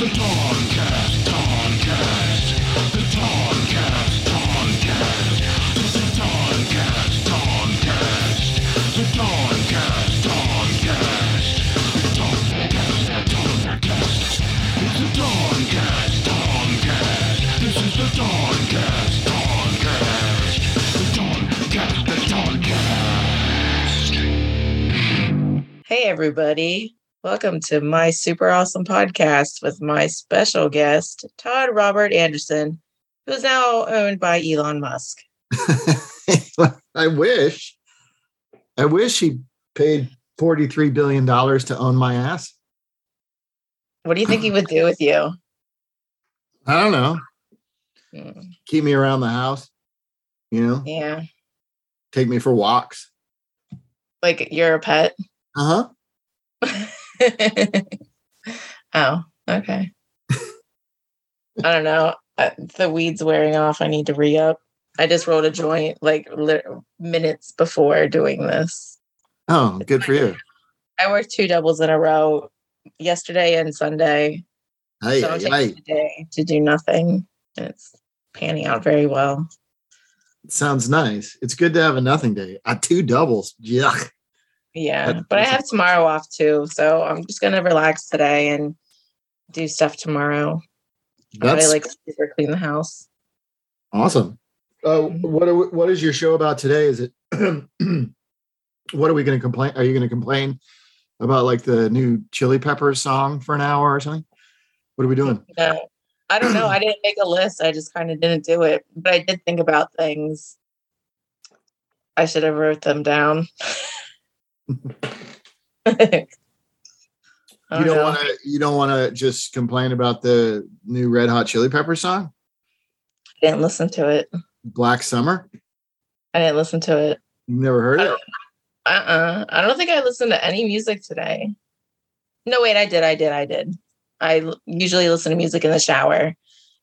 Hey, everybody. Welcome to my super awesome podcast with my special guest, Todd Robert Anderson, who's now owned by Elon Musk. I wish. I wish he paid $43 billion to own my ass. What do you think he would do with you? I don't know. Hmm, Keep me around the house, you know, Yeah. take me for walks. Like you're a pet? Uh huh. oh, okay. I don't know. The weed's wearing off. I need to re up. I just rolled a joint like minutes before doing this. Oh, good for you. I worked two doubles in a row yesterday and Sunday. Hey, so I'm hey. today to do nothing. And it's panning out very well. Sounds nice. It's good to have a nothing day. Uh, two doubles. Yuck. Yeah. That- but I have tomorrow off too. So I'm just gonna relax today and do stuff tomorrow. I like super clean the house. awesome. Uh, Mhm. what are, we- what is your show about today? Is it what are we going to complain? Are you going to complain about like the new Chili Peppers song for an hour or something? What are we doing? No, I don't know. I didn't make a list. I just kind of didn't do it. But I did think about things. I should have wrote them down. You don't want to. You don't want to just complain about the new Red Hot Chili Peppers song, I didn't listen to it. Black Summer. I didn't listen to it. You never heard it? uh-uh. I don't think I listened to any music today. No, wait, I did. I did. I did. I l- usually listen to music in the shower,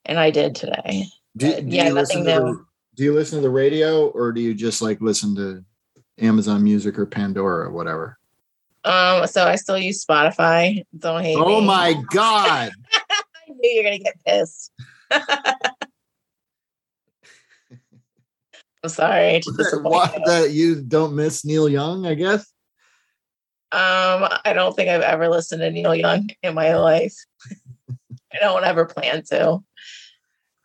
and I did today. Do, do yeah, you listen nothing to new. the, Do you listen to the radio, or do you just like listen to Amazon Music or Pandora or whatever? Um, so I still use Spotify. Don't hate Oh me. my god! I knew you're gonna get pissed. I'm sorry. what that you don't miss Neil Young? I guess. Um, I don't think I've ever listened to Neil Young in my life. I don't ever plan to.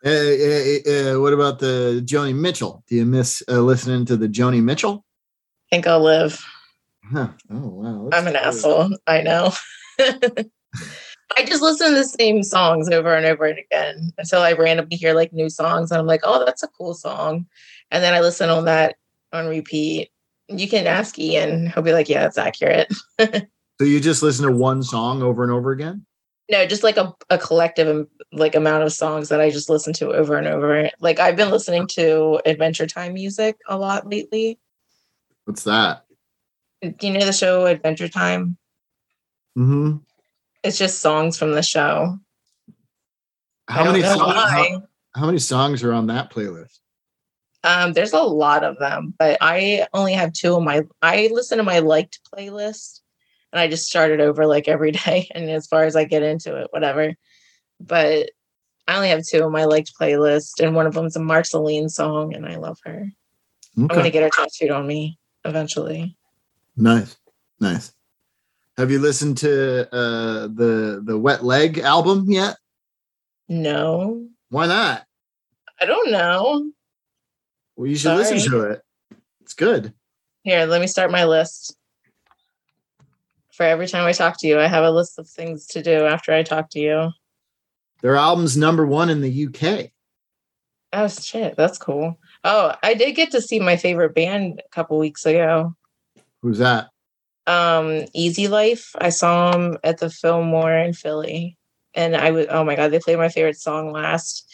Uh, uh, uh, what about the Joni Mitchell? Do you miss uh, listening to the Joni Mitchell? Think I'll live. Huh. Oh wow! I'm an that's- asshole. I know. I just listen to the same songs over and over and again until I randomly hear like new songs and I'm like, oh, that's a cool song. And then I listen on that on repeat. You can ask Ian. He'll be like, yeah, that's accurate. So you just listen to one song over and over again? No, just like a, a collective um, like amount of songs that I just listen to over and over. Like I've been listening to Adventure Time music a lot lately. What's that? Do you know the show Adventure Time? hmm It's just songs from the show. How many songs? How, how many songs are on that playlist? Um, there's a lot of them, but I only have two of my. I listen to my liked playlist, and I just start it over like every day. And as far as I get into it, whatever. But I only have two of my liked playlist, and one of them's a Marceline song, and I love her. I'm gonna get her tattooed on me eventually. Nice, nice. Have you listened to uh, the the Wet Leg album yet? No, Why not? I don't know. Well, you should listen to it. It's good. Here, let me start my list. For every time I talk to you, I have a list of things to do after I talk to you. Their album's number one in the UK. Oh shit, that's cool. Oh, I did get to see my favorite band a couple weeks ago. Who's that? Um, Easy Life. I saw them at the Fillmore in Philly, and I was oh my god, they played my favorite song last,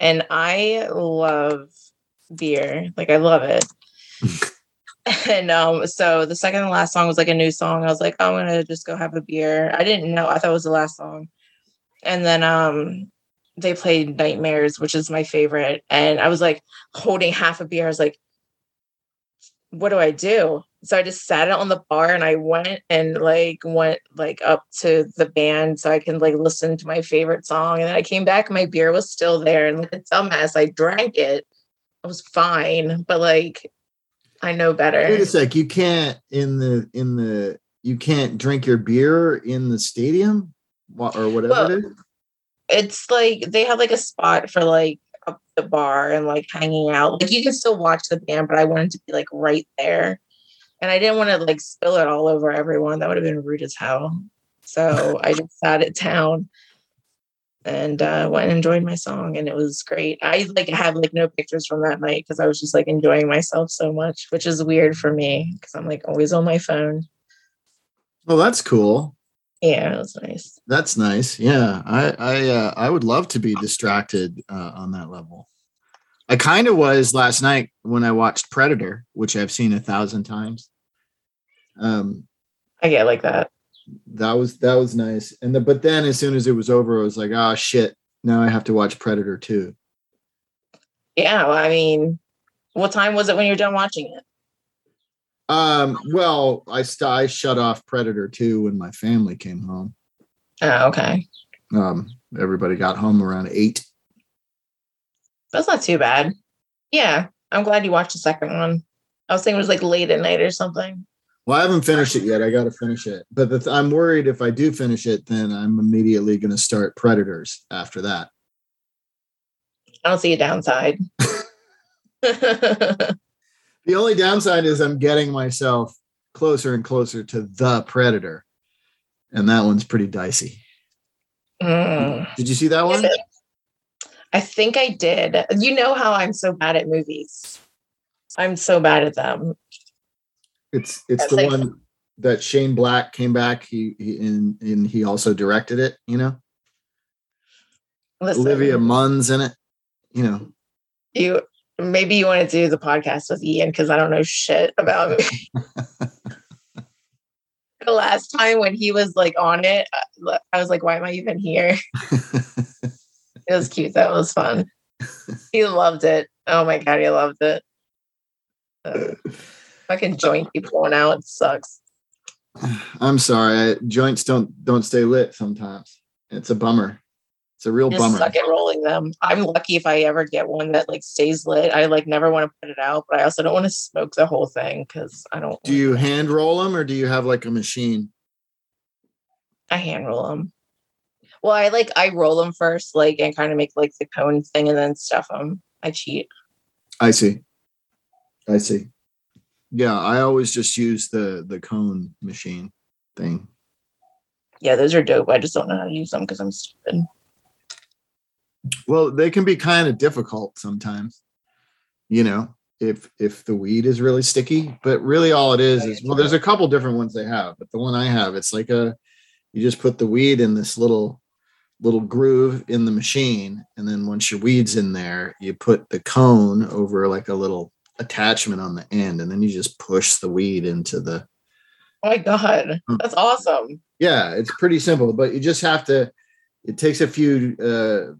and I love beer. Like I love it. and um, so the second and last song was like a new song. I was like, oh, I'm gonna just go have a beer. I didn't know. I thought it was the last song, and then um, they played Nightmares, which is my favorite. And I was like holding half a beer. I was like, what do I do? so I just sat it on the bar and I went and like went like up to the band so I can like listen to my favorite song. And then I came back and my beer was still there. And like a dumbass, I drank it. I was fine, but like I know better. Wait a sec. You can't in the in the you can't drink your beer in the stadium or whatever Well, it is. It's like they have like a spot for like up the bar and like hanging out. Like you can still watch the band, but I wanted to be like right there. And I didn't want to like spill it all over everyone. That would have been rude as hell. So I just sat at town and uh, went and enjoyed my song, and it was great. I like have like no pictures from that night because I was just like enjoying myself so much, which is weird for me because I'm like always on my phone. Well, that's cool. Yeah, it was nice. That's nice. Yeah, I I uh, I would love to be distracted uh, on that level. I kind of was last night when I watched Predator, which I've seen a thousand times. Um, I get like that. that was that was nice. And the, but then as soon as it was over, I was like, oh shit, now I have to watch Predator too. Yeah, well, I mean, what time was it when you were done watching it? Um, well, I st- I shut off Predator 2 when my family came home. Oh, okay. Um, everybody got home around eight. That's not too bad. Yeah, I'm glad you watched the second one. I was thinking it was like late at night or something. Well, I haven't finished it yet. I got to finish it. But the th- I'm worried if I do finish it, then I'm immediately going to start Predators after that. I don't see a downside. The only downside is I'm getting myself closer and closer to the Predator. And that one's pretty dicey. Mm. Did you see that one? I think I did. You know how I'm so bad at movies. I'm so bad at them. It's it's the one that Shane Black came back. He, he and, and he also directed it. You know, Listen, Olivia Munn's in it. You know, you maybe you want to do the podcast with Ian because I don't know shit about the last time when he was like on it, I- was like, why am I even here? It was cute. That was fun. He loved it. Oh my god, he loved it. Uh, fucking joint keep going out. It sucks. I'm sorry. I, joints don't don't stay lit sometimes. It's a bummer. It's a real Just bummer. suck at rolling them. I'm lucky if I ever get one that like stays lit. I like never want to put it out, but I also don't want to smoke the whole thing because I don't. Do you hand roll them or do you have like a machine? I hand roll them. Well, I like I roll them first, like and kind of make like the cone thing, and then stuff them. I cheat. I see. I see. Yeah, I always just use the the cone machine thing. Yeah, those are dope. I just don't know how to use them because I'm stupid. Well, they can be kind of difficult sometimes. You know, if if the weed is really sticky, but really all it is is well, there's a couple different ones they have, but the one I have, it's like a you just put the weed in this little little groove in the machine, and then once your weed's in there, you put the cone over like a little attachment on the end, and then you just push the weed into the Oh my god, Hmm. that's awesome. yeah it's pretty simple but you just have to it takes a few uh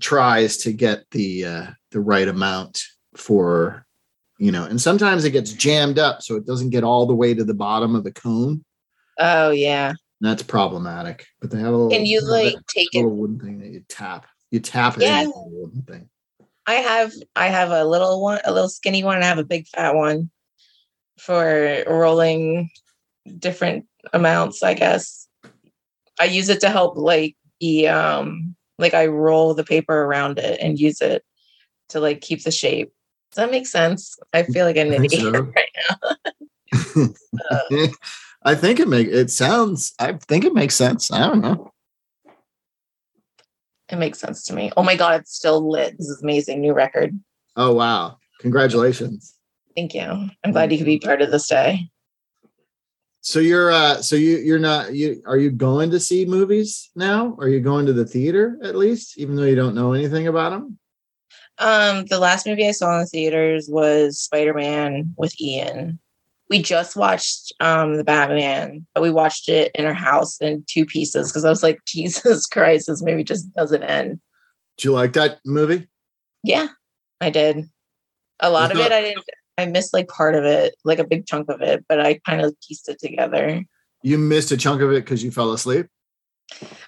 tries to get the uh the right amount for you know and sometimes it gets jammed up so it doesn't get all the way to the bottom of the cone Oh yeah. that's problematic but they have a little, Can you like bit- take it? little wooden thing that you tap you tap it Yeah. wooden thing I have I have a little one, a little skinny one, and I have a big fat one for rolling different amounts, I guess. I use it to help like the um like I roll the paper around it and use it to like keep the shape. Does that make sense? I feel like an idiot so. right now. i think it make it sounds i think it makes sense i don't know It makes sense to me. Oh my god, it's still lit. This is amazing. New record. oh wow congratulations Thank you. I'm glad you could be part of this day. So you're uh so you you're not you are you going to see movies now? Are you going to the theater at least, even though you don't know anything about them? Um, the last movie I saw in the theaters was Spider Man with Ian. We just watched um the Batman, but we watched it in our house in two pieces because I was like, Jesus Christ, this movie just doesn't end. Do you like that movie? Yeah, I did. A lot of thought- it I didn't I missed like part of it, like a big chunk of it, but I kind of pieced it together. You missed a chunk of it because you fell asleep.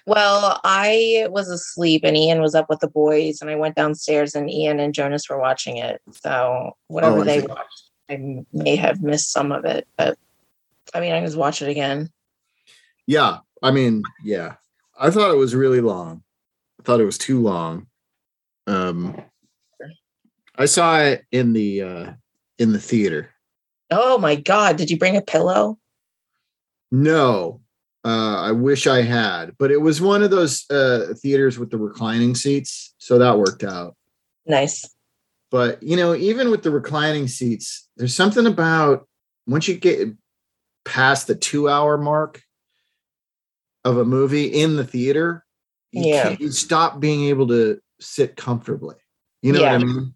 Well, I was asleep and Ian was up with the boys, and I went downstairs and Ian and Jonas were watching it. So whatever Oh, they see. watched, I may have missed some of it, but I mean, I just watch it again. Yeah, I mean, yeah. I thought it was really long. I thought it was too long. Um, I saw it in the uh, in the theater. Oh my god! Did you bring a pillow? No, uh, I wish I had, but it was one of those uh, theaters with the reclining seats, so that worked out. Nice. But you know, even with the reclining seats, there's something about once you get past the two hour mark of a movie in the theater, you Yeah. you stop being able to sit comfortably. You know Yeah. what I mean?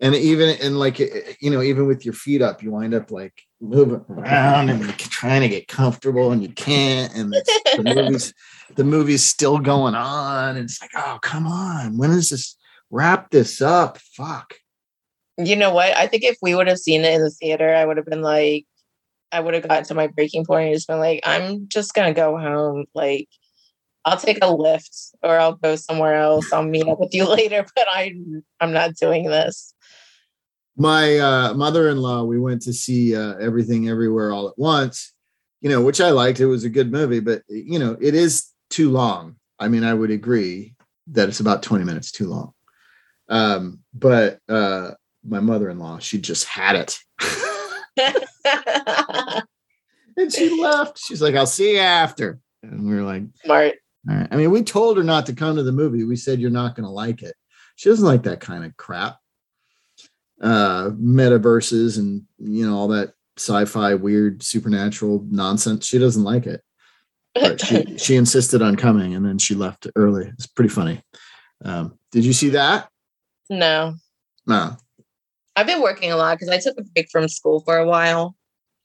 And even and like eh, eh, you know, even with your feet up, you wind up like moving around and trying to get comfortable and you can't. And the movie's the movie's still going on. And it's like, oh come on, when is this? Wrap this up. Fuck. You know what? I think if we would have seen it in the theater, I would have been like, I would have gotten to my breaking point and just been like, I'm just gonna go home. Like, I'll take a Lyft or I'll go somewhere else. I'll meet up with you later, but I I'm not doing this. My uh, mother-in-law we went to see uh, everything everywhere all at once you know which i liked it was a good movie but you know it is too long i mean i would agree that it's about 20 minutes too long um, but uh, my mother-in-law she just had it and she left she's like i'll see you after and we were like Smart. all right. I mean, we told her not to come to the movie. We said you're not going to like it. She doesn't like that kind of crap. Uh, metaverses and you know all that sci-fi, weird, supernatural nonsense. She doesn't like it. But she she insisted on coming, and then she left early. It's pretty funny. Um, did you see that? no. No. I've been working a lot because I took a break from school for a while.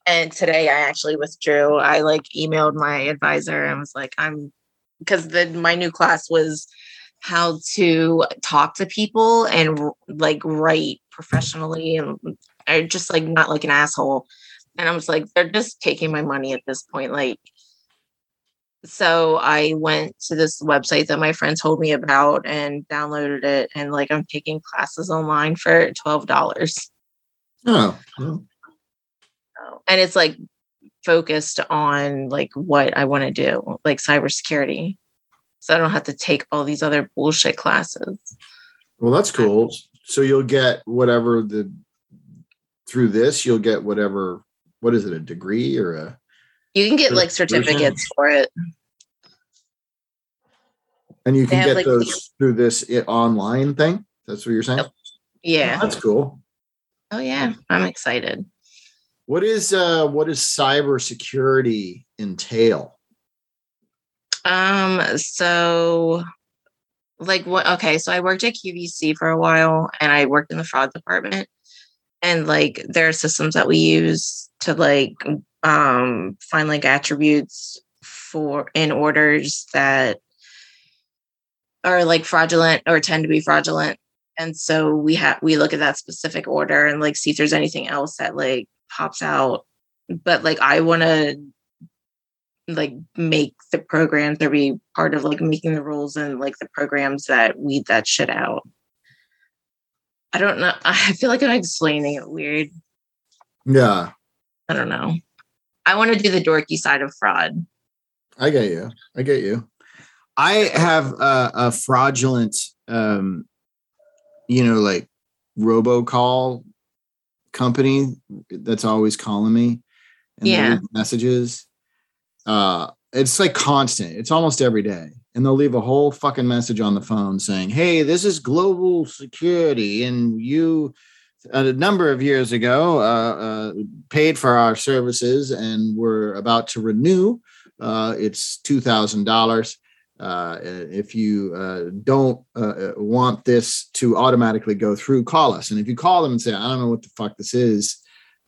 And today I actually withdrew. I like emailed my advisor and was like, I'm because the my new class was how to talk to people and like write professionally and I just like not like an asshole. And I was like, they're just taking my money at this point. Like, so I went to this website that my friend told me about and downloaded it. And like, I'm taking classes online for $12. Oh. well, And it's like focused on like what I want to do, like cybersecurity. So I don't have to take all these other bullshit classes. Well, that's cool. So you'll get whatever the through this, you'll get whatever. What is it? A degree or a? You can get like certificates for it. And you can get like, those through this i- online thing. That's what you're saying. Yeah. That's cool. Oh yeah. I'm excited. What is uh what does cybersecurity entail? Um, so like what okay, so I worked at QVC for a while and I worked in the fraud department. And like there are systems that we use to like um find like attributes for in orders that are like fraudulent or tend to be fraudulent. And so we have we look at that specific order and like see if there's anything else that like pops out. But like I want to like make the programs or be part of like making the rules and like the programs that weed that shit out. I don't know. I feel like I'm explaining it weird. Yeah, I don't know. I want to do the dorky side of fraud. I get you. I get you. I have a, a fraudulent um you know like robocall company that's always calling me and Yeah. messages. Uh it's like constant. It's almost every day. And they'll leave a whole fucking message on the phone saying, "Hey, this is global security and you a number of years ago uh, uh, paid for our services and we're about to renew. Uh, it's two thousand dollars. Uh, if you uh, don't uh, want this to automatically go through, call us. And if you call them and say, "I don't know what the fuck this is,"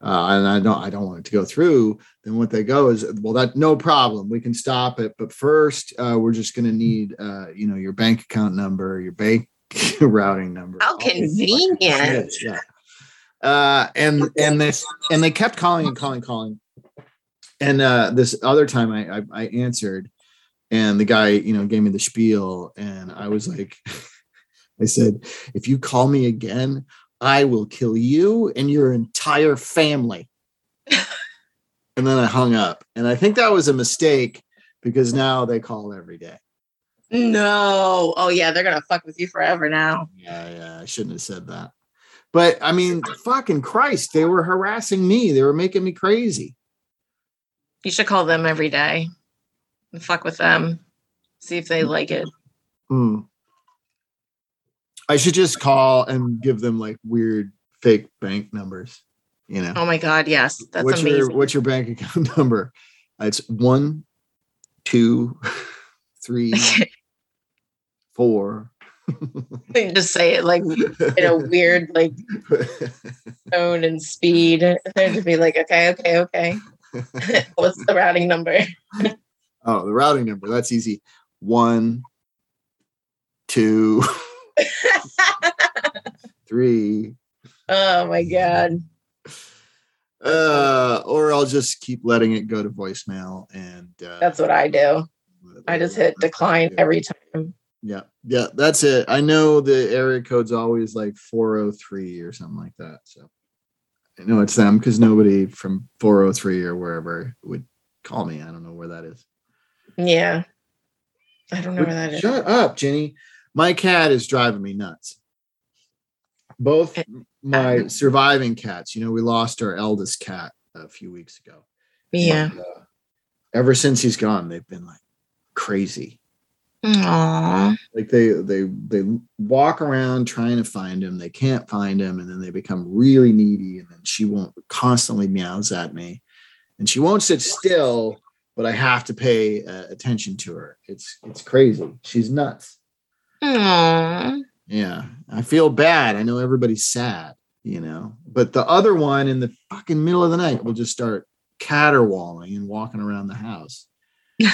uh, and I don't, I don't want it to go through, then what they go is, "Well, that no problem. We can stop it, but first, uh, we're just going to need, uh, you know, your bank account number, your bank routing number." How all this fucking convenient. Yeah. Uh, and and this and they kept calling and calling, calling. And uh, this other time I, I I answered, and the guy you know gave me the spiel, and I was like, I said, if you call me again, I will kill you and your entire family. and then I hung up. And I think that was a mistake because now they call every day. No. Oh yeah, they're gonna fuck with you forever now. Yeah, yeah. I shouldn't have said that. But I mean, fucking Christ, they were harassing me. They were making me crazy. You should call them every day and fuck with them. See if they like it. Hmm. I should just call and give them like weird fake bank numbers. You know. Oh my god, yes. That's what's amazing. your what's your bank account number? It's one, two, three, four. just say it like in a weird like tone and speed. They'd just be like, okay, okay, okay. What's the routing number? oh, the routing number. That's easy. One, two, three. Oh my god. Uh, or I'll just keep letting it go to voicemail, and uh, That's what I do. I just hit decline every time. Yeah, yeah, that's it. I know the area code's always like 403 or something like that. So I know it's them because nobody from 403 or wherever would call me. I don't know where that is. Yeah. I don't know where that is. Shut up, Jenny. My cat is driving me nuts. Both my surviving cats, you know, we lost our eldest cat a few weeks ago. Yeah. And, uh, ever since he's gone, they've been like crazy. Aww. Like they they they walk around trying to find him, they can't find him, and then they become really needy, and then she won't constantly meows at me, and she won't sit still, but I have to pay uh, attention to her. It's it's crazy. She's nuts. Aww. Yeah, I feel bad. I know everybody's sad, you know, but the other one in the fucking middle of the night will just start caterwauling and walking around the house.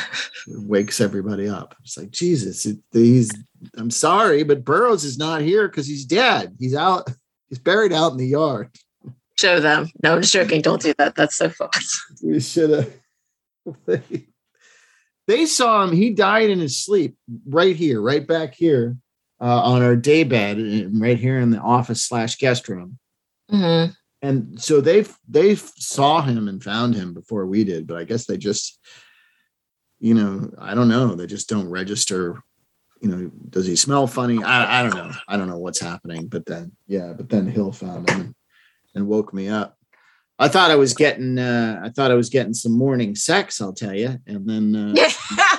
Wakes everybody up. It's like Jesus. It, he's. I'm sorry, but Burroughs is not here because he's dead. He's out. He's buried out in the yard. Show them. No, I'm just joking. Don't do that. That's so fucked. We should have. They, saw him. He died in his sleep right here, right back here, uh, on our day bed, right here in the office slash guest room. hmm and so they they saw him and found him before we did but i guess they just you know i don't know they just don't register you know does he smell funny i, I don't know i don't know what's happening but then yeah but then hill found him and, and woke me up i thought i was getting uh i thought i was getting some morning sex i'll tell you and then uh,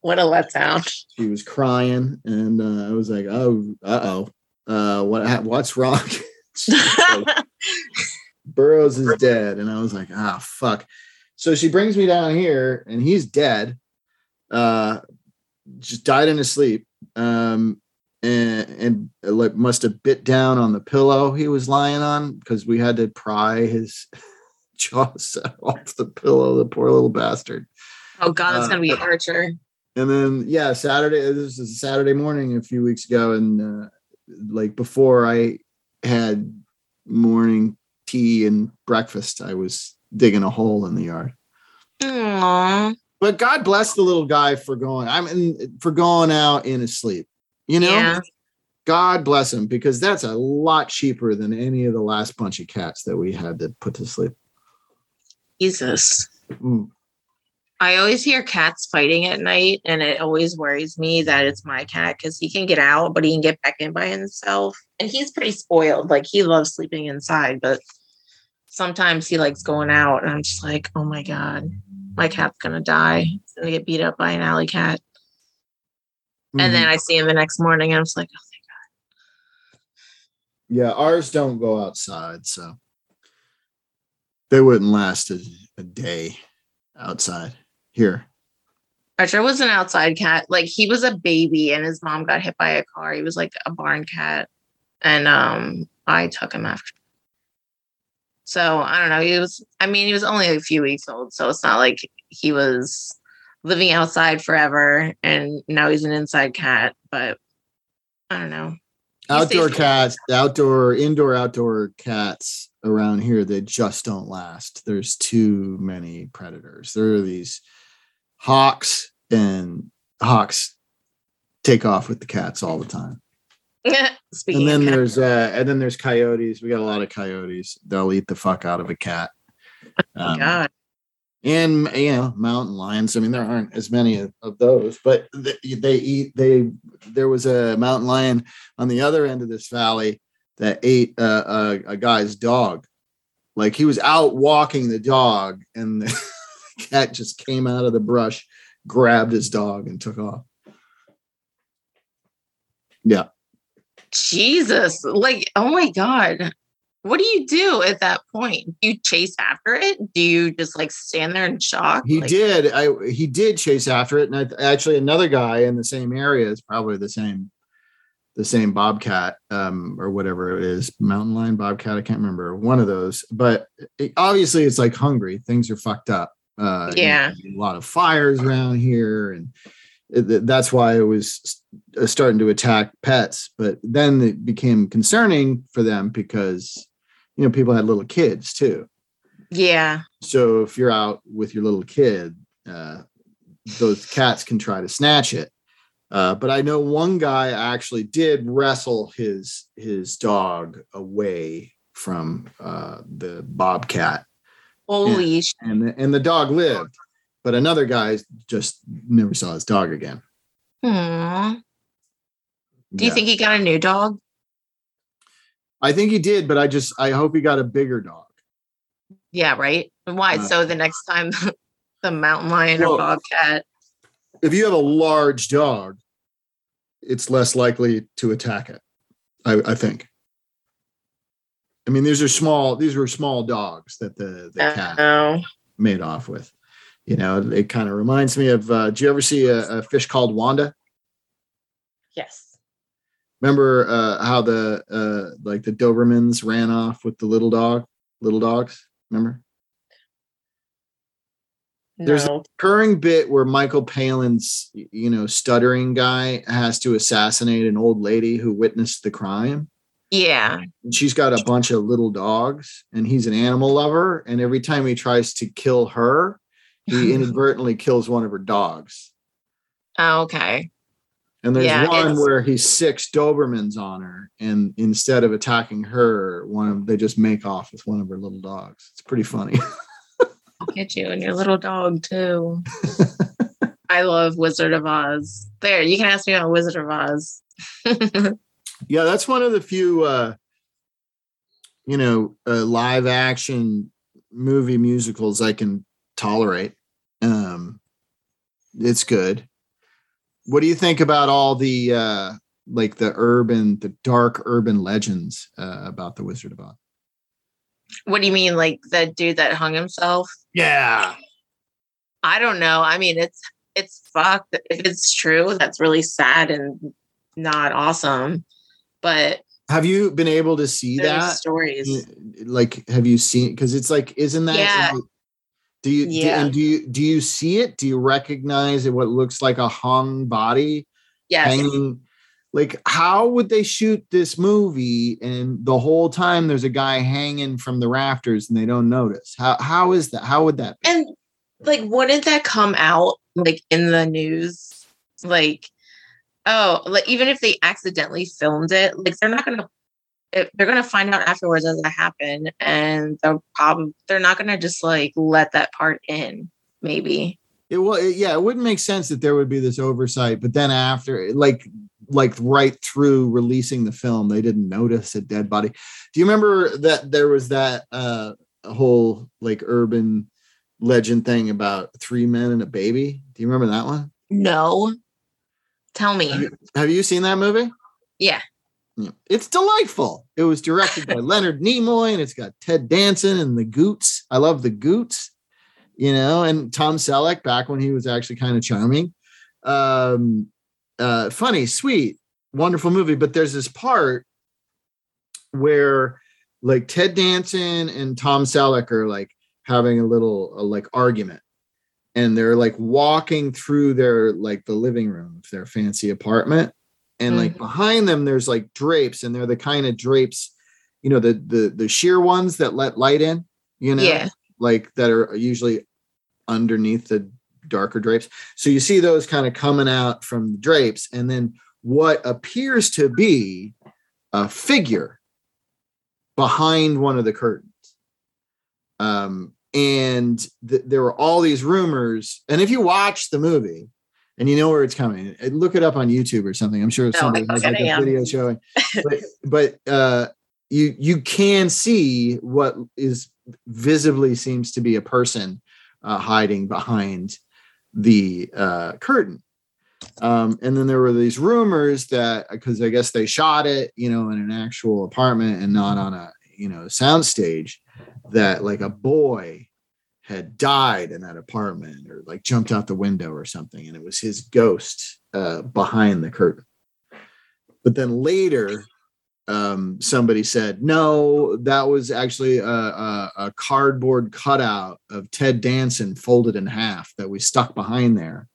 what a letdown. she was crying and uh, i was like oh uh-oh uh what what's wrong like, Burroughs is dead. And I was like, ah, fuck. So she brings me down here and he's dead. Uh, just died in his sleep. Um, and, and uh, like must have bit down on the pillow he was lying on because we had to pry his jaws off the pillow, the poor little bastard. Oh god, that's Uh, gonna be Archer. And then yeah, Saturday. This is a Saturday morning a few weeks ago, and uh, like before I had morning tea and breakfast, I was digging a hole in the yard. Aww. But God bless the little guy for going. I mean, for going out in his sleep. You know, Yeah. God bless him because that's a lot cheaper than any of the last bunch of cats that we had to put to sleep. Jesus. Mm. I always hear cats fighting at night, and it always worries me that it's my cat because he can get out, but he can get back in by himself. And he's pretty spoiled. Like he loves sleeping inside, but sometimes he likes going out, and I'm just like, oh my god, my cat's gonna die. He's gonna get beat up by an alley cat. And then I see him the next morning, and I'm just like, oh, thank God. Yeah, ours don't go outside, so they wouldn't last a, a day outside here. Archer was an outside cat. Like he was a baby and his mom got hit by a car. He was like a barn cat. And um I took him after. So I don't know. He was I mean, he was only a few weeks old, so it's not like he was living outside forever and now he's an inside cat, but I don't know. outdoor safe. cats, outdoor, indoor, outdoor cats around here, they just don't last. There's too many predators. There are these hawks, and hawks take off with the cats all the time. Speaking and then there's uh and then there's coyotes. We got a lot of coyotes. They'll eat the fuck out of a cat. Um, God. And you know mountain lions i mean there aren't as many of, of those but they, they eat they there was a mountain lion on the other end of this valley that ate uh, a, a guy's dog like he was out walking the dog and the cat just came out of the brush grabbed his dog and took off yeah Jesus. Like, oh my God. What do you do at that point? Do you chase after it? Do you just like stand there in shock? he Like, did i he did chase after it and I, actually another guy in the same area is probably the same the same bobcat um or whatever it is mountain lion bobcat i can't remember one of those but it- obviously it's like hungry things are fucked up uh you know, Yeah. a lot of fires around here and it- that's why it was uh, starting to attack pets but then it became concerning for them because you know people had little kids too Yeah. so if you're out with your little kid, uh, those cats can try to snatch it. Uh, but I know one guy actually did wrestle his his dog away from uh, the bobcat, Holy sh- and the, and the dog lived. But another guy just never saw his dog again. Aw. Do you think he got a new dog? I think he did, but I just I hope he got a bigger dog. Yeah, right. Why? Uh, so the next time the mountain lion Well- or bobcat. If you have a large dog, it's less likely to attack it. I, I think. I mean, these are small. These were small dogs that the the cat Oh, made off with. You know, it kind of reminds me of. Uh, do you ever see a, a fish called Wanda? yes. Remember uh, how the uh, like the Dobermans ran off with the little dog, little dogs? Remember? No. There's a-. Recurring bit where Michael Palin's you know stuttering guy has to assassinate an old lady who witnessed the crime. yeah. And she's got a bunch of little dogs, and he's an animal lover. And every time he tries to kill her, he inadvertently kills one of her dogs. Oh, okay. And there's Yeah, one where he six Dobermans on her, and instead of attacking her, one of they just make off with one of her little dogs. It's pretty funny. I'll get you and your little dog too. I love Wizard of Oz. There, you can ask me about Wizard of Oz. yeah, that's one of the few, uh, you know, uh, live action movie musicals I can tolerate. Um, it's good. What do you think about all the uh, like the urban, the dark urban legends uh, about the Wizard of Oz? what do you mean, like the dude that hung himself? Yeah, I don't know. I mean, it's it's fucked. If it's true, that's really sad and not awesome. But have you been able to see that? stories. Like, have you seen? Because it's like, isn't that? Yeah. Do you? do- Yeah. and do you do you see it? Do you recognize it? what looks like a hung body? Yes. hanging like how would they shoot this movie and the whole time there's a guy hanging from the rafters and they don't notice how how is that how would that be? And like, wouldn't that come out like in the news? Like, oh, like even if they accidentally filmed it, like they're not gonna if they're gonna find out afterwards as it happened, and they'll probably they're not gonna just like let that part in. Maybe. it well it- yeah it wouldn't make sense that there would be this oversight but then after like like right through releasing the film they didn't notice a dead body do you remember that there was that uh whole like urban legend thing about three men and a baby do you remember that one No. Tell me. Have you- Have you seen that movie? Yeah. Yeah. It's delightful. It was directed by Leonard Nimoy and it's got Ted Danson and the Goots. I love the Goots, you know, and Tom Selleck back when he was actually kind of charming. Um, uh, funny, sweet, wonderful movie. But there's this part where like Ted Danson and Tom Selleck are like having a little uh, like argument and they're like walking through their like the living room of their fancy apartment and like behind them there's like drapes and they're the kind of drapes you know the the the sheer ones that let light in you know? Yeah. like that are usually underneath the darker drapes. So you see those kind of coming out from the drapes and then what appears to be a figure behind one of the curtains. Um and th- there were all these rumors and if you watch the movie and you know where it's coming. Uh, look it up on youtube or something. I'm sure No, somebody has like a video showing. But, but uh you you can see what is visibly seems to be a person uh, hiding behind the uh curtain. Um and then there were these rumors that because i guess they shot it you know in an actual apartment and not on a you know sound stage that like a boy had died in that apartment or like jumped out the window or something and it was his ghost uh, behind the curtain. But then later um, somebody said no that was actually a, a, a cardboard cutout of ted danson folded in half that we stuck behind there.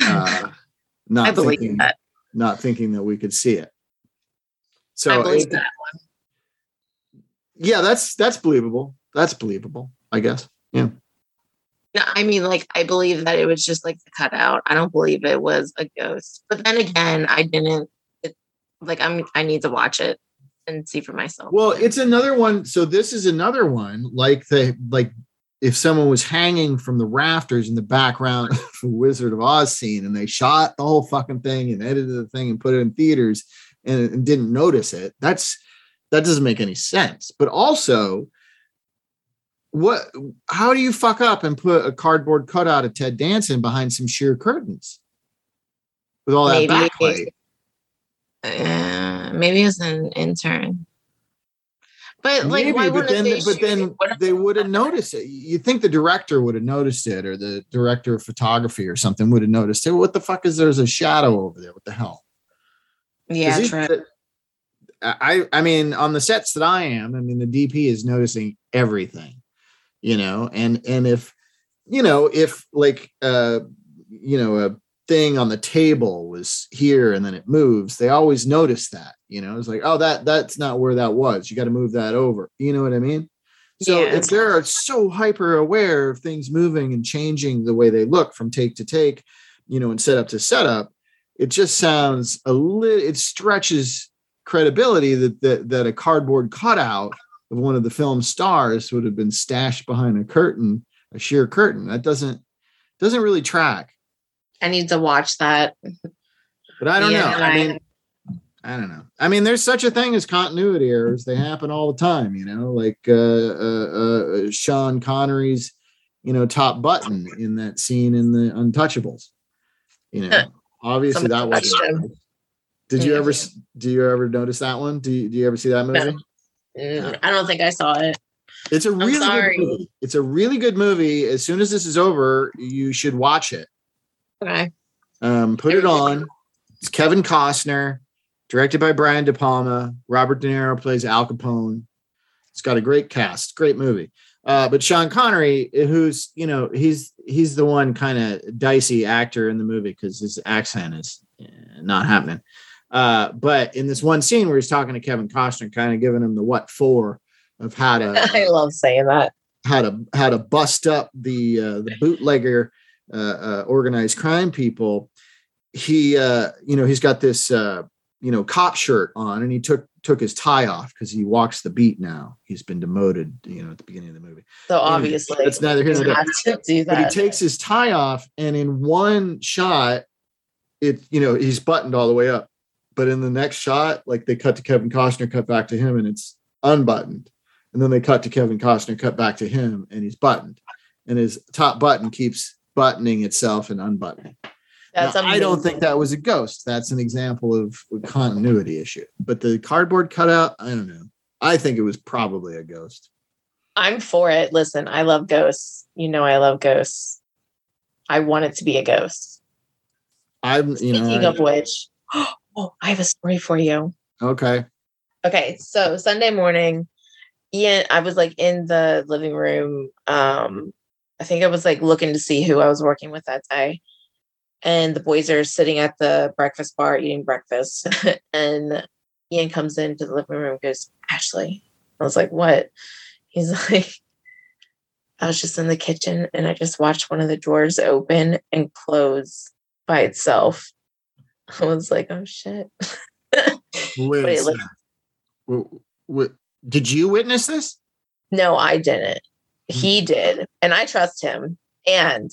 Uh, not thinking, that. not thinking that we could see it. So it- that. yeah that's that's believable. That's believable i guess. Yeah No, I mean, like, I believe that it was just like the cutout. I don't believe it was a ghost. But then again, I didn't. It, like, I'm. I need to watch it and see for myself. well it's another one so this is another one like the like if someone was hanging from the rafters in the background of wizard of oz scene and they shot the whole fucking thing and edited the thing and put it in theaters and, and didn't notice it that's that doesn't make any sense but also what how do you fuck up and put a cardboard cutout of ted danson behind some sheer curtains with all that Maybe- backlight Uh, maybe as an intern. But like, Maybe, why but wouldn't then, they? but then it? What if- they would have noticed it. You think the director would have noticed it, or the director of photography or something would have noticed it. What the fuck is there's a shadow over there? What the hell? yeah, true. I I mean, on the sets that I am, I mean, the DP is noticing everything, you know, and and if you know if like uh you know a thing on the table was here and then it moves, they always notice that, you know, it's like oh that that's not where that was. You got to move that over. You know what I mean? So Yeah. if they're so hyper aware of things moving and changing the way they look from take to take, you know, and setup to setup, it just sounds a little. It stretches credibility that that that a cardboard cutout of one of the film stars would have been stashed behind a curtain, a sheer curtain. That doesn't doesn't really track. I need to watch that. But I don't Yeah, know. I mean, I don't know. I mean, there's such a thing as continuity errors. They happen all the time, you know, like uh, uh, uh, Sean Connery's, you know, top button in that scene in the Untouchables. You know, obviously that Somebody wasn't. Did you ever? Do you ever notice that one? Do you, do you ever see that movie? No. Mm, I don't think I saw it. It's a really good movie. It's a really good movie. As soon as this is over, you should watch it. Okay. Um, put it on. It's Kevin Costner, directed by Brian De Palma. Robert De Niro plays Al Capone. It's got a great cast, great movie. Uh, but Sean Connery, who's you know he's he's the one kind of dicey actor in the movie because his accent is eh, not happening. Uh, but in this one scene where he's talking to Kevin Costner, kind of giving him the what for of how to I love saying that. how to how to bust up the uh, the bootlegger uh, uh, organized crime people. He uh, you know he's got this uh, you know cop shirt on, and he took took his tie off because he walks the beat now. He's been demoted, you know, at the beginning of the movie. So obviously, that's neither here nor there. have to do But he takes his tie off, and in one shot, it you know he's buttoned all the way up. But in the next shot, like they cut to Kevin Costner, cut back to him, and it's unbuttoned. And then they cut to Kevin Costner, cut back to him, and he's buttoned. And his top button keeps buttoning itself and unbuttoning. That's Now, I don't think that was a ghost. That's an example of a continuity issue. But the cardboard cutout, I don't know. I think it was probably a ghost. I'm for it. Listen, I love ghosts. You know, I love ghosts. I want it to be a ghost. I'm, you know, Speaking I- of which, oh, I have a story for you. okay. Okay, so Sunday morning, Ian, I was like in the living room. Um, I think I was like looking to see who I was working with that day. and the boys are sitting at the breakfast bar eating breakfast. and Ian comes into the living room and goes, Ashley. I was like, what? He's like, I was just in the kitchen and I just watched one of the drawers open and close by itself. I was like, oh shit. Wait, looked- what, what, did you witness this? no, I didn't. He did. And I trust him. And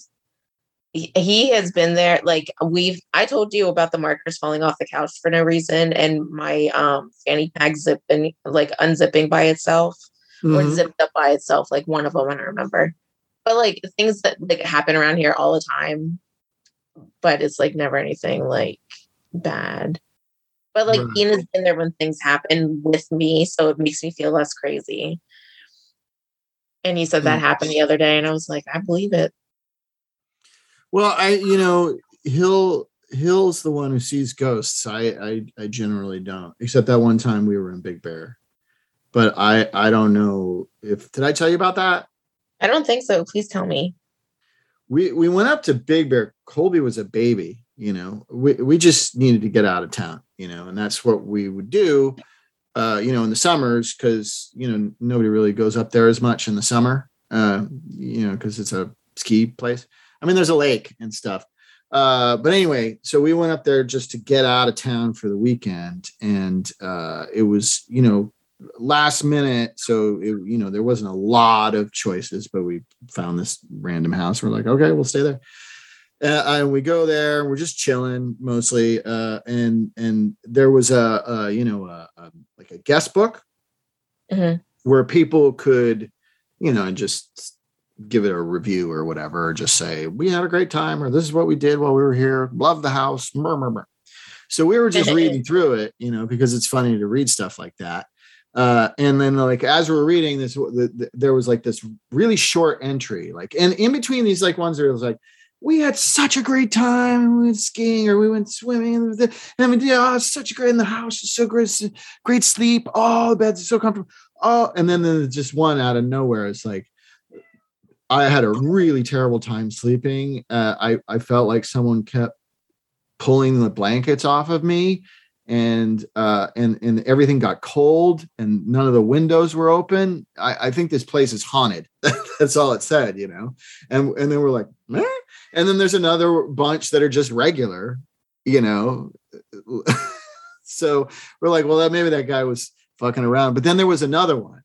he- has been there. Like we've I told you about the markers falling off the couch for no reason and my um fanny pack zipping like unzipping by itself. or Mhm. zipped up by itself, like one of them, I don't remember. But like things that like happen around here all the time, but it's like never anything like bad. But like Right. Ian has been there when things happen with me, so it makes me feel less crazy. And he said that Mm. happened the other day, and I was like, I believe it. Well, I you know Hill Hill's the one who sees ghosts. I I I generally don't, except that one time we were in Big Bear. But I I don't know if did I tell you about that? I don't think so. Please tell me. We we went up to Big Bear. Colby was a baby, you know. We we just needed to get out of town, you know, and that's what we would do. Uh, you know, in the summers, because you know nobody really goes up there as much in the summer. Uh, you know, because it's a ski place. I mean, there's a lake and stuff. Uh, but anyway, so we went up there just to get out of town for the weekend, and uh, it was you know last minute, so it, you know there wasn't a lot of choices, but we found this random house. We're like, okay, we'll stay there. Uh, and we go there. We're just chilling mostly, uh, and and there was a, a you know a, a, like a guest book Mhm. where people could you know just give it a review or whatever, or just say we had a great time, or this is what we did while we were here. Love the house. Murmur. murr. So we were just reading through it, you know, because it's funny to read stuff like that. Uh, and then like as we we're reading this, the, the, there was like this really short entry, like and in between these like ones there was like, we had such a great time. We went skiing or we went swimming, and, I mean, yeah, oh, it's such a great in the house. It's so great, great sleep. Oh, the beds are so comfortable. Oh, and then there's just one out of nowhere. It's like, I had a really terrible time sleeping. Uh, I I felt like someone kept pulling the blankets off of me, and uh, and and everything got cold, and none of the windows were open. I, I think this place is haunted. That's all it said, you know. And and then we're like, Meh? and then there's another bunch that are just regular, you know. so we're like, well, maybe that guy was fucking around. But then there was another one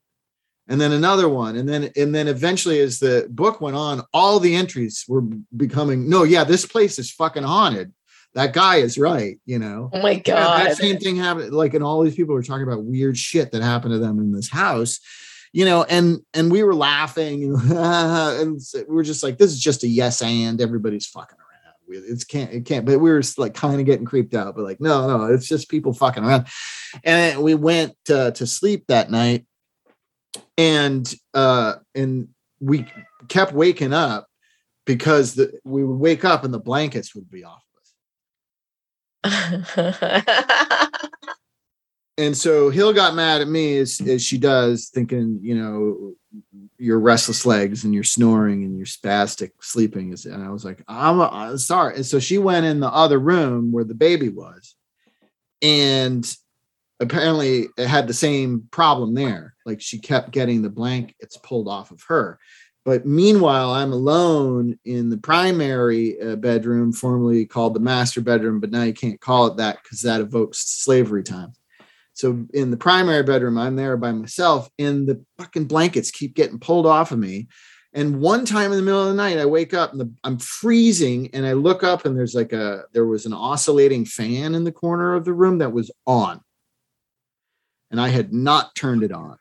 and then another one and then and then eventually as the book went on all the entries were becoming no yeah this place is fucking haunted that guy is right you know? Oh my Yeah, god. that same thing happened like and all these people were talking about weird shit that happened to them in this house you know and and we were laughing and we were just like this is just a yes and everybody's fucking around it's can't it can't but we were like kind of getting creeped out but like no no it's just people fucking around. And we went uh, to sleep that night and uh and we kept waking up because the, we would wake up and the blankets would be off and so Hill got mad at me as, as she does, thinking, you know, your restless legs and your snoring and your spastic sleeping. And I was like, I'm, I'm sorry. And so she went in the other room where the baby was, and apparently it had the same problem there. Like she kept getting the blankets pulled off of her. But meanwhile, I'm alone in the primary uh, bedroom, formerly called the master bedroom, but now you can't call it that because that evokes slavery time. So in the primary bedroom, I'm there by myself, and the fucking blankets keep getting pulled off of me. And one time in the middle of the night, I wake up and the, I'm freezing, and I look up, and there's like a there was an oscillating fan in the corner of the room that was on, and I had not turned it on.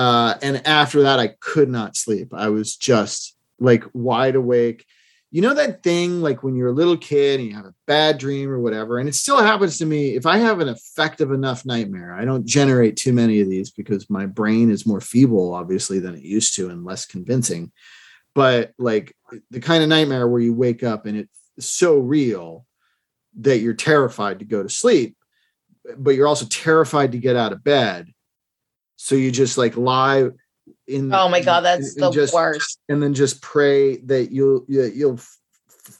Uh, and after that, I could not sleep. I was just like wide awake you know that thing like when you're a little kid and you have a bad dream or whatever and it still happens to me if i have an effective enough nightmare i don't generate too many of these because my brain is more feeble obviously than it used to and less convincing but like the kind of nightmare where you wake up and it's so real that you're terrified to go to sleep but you're also terrified to get out of bed so you just like lie in oh my god, that's and- and the just- worst. and then just pray that you'll you- you'll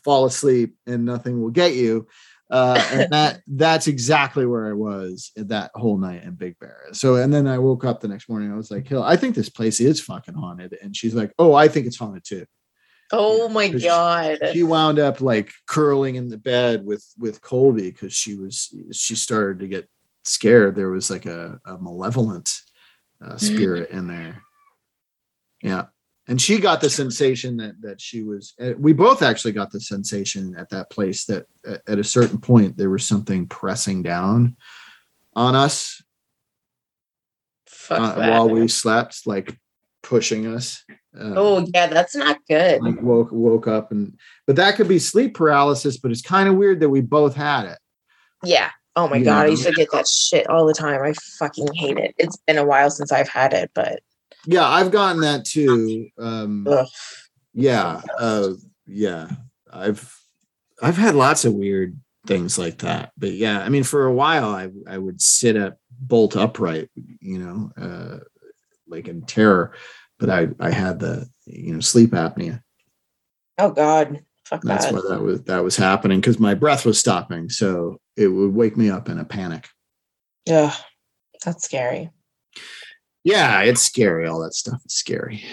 fall asleep and nothing will get you. Uh, and that that's exactly where I was that whole night in Big Bear. So, and then I woke up the next morning. I was like, "Hill, I think this place is fucking haunted." And she's like, "Oh, I think it's haunted too." Oh my god! She, she wound up like curling in the bed with with Colby because she was she started to get scared. There was like a, a malevolent uh, spirit in there. Yeah. And she got the sensation that that she was uh, we both actually got the sensation at that place that at a certain point there was something pressing down on us uh, while we slept like pushing us uh, oh yeah that's not good. like woke woke up and but that could be sleep paralysis but it's kind of weird that we both had it. Yeah oh my you god know? i used to get that shit all the time i fucking hate it it's been a while since i've had it but yeah, I've gotten that too. Um, yeah, uh, yeah, I've I've had lots of weird things like that. But yeah, I mean, for a while, I I would sit up bolt upright, you know, uh, like in terror. But I I had the you know sleep apnea. Oh God. Fuck That's that. why that was that was happening because my breath was stopping, so it would wake me up in a panic. Yeah, that's scary yeah, it's scary. All that stuff is scary.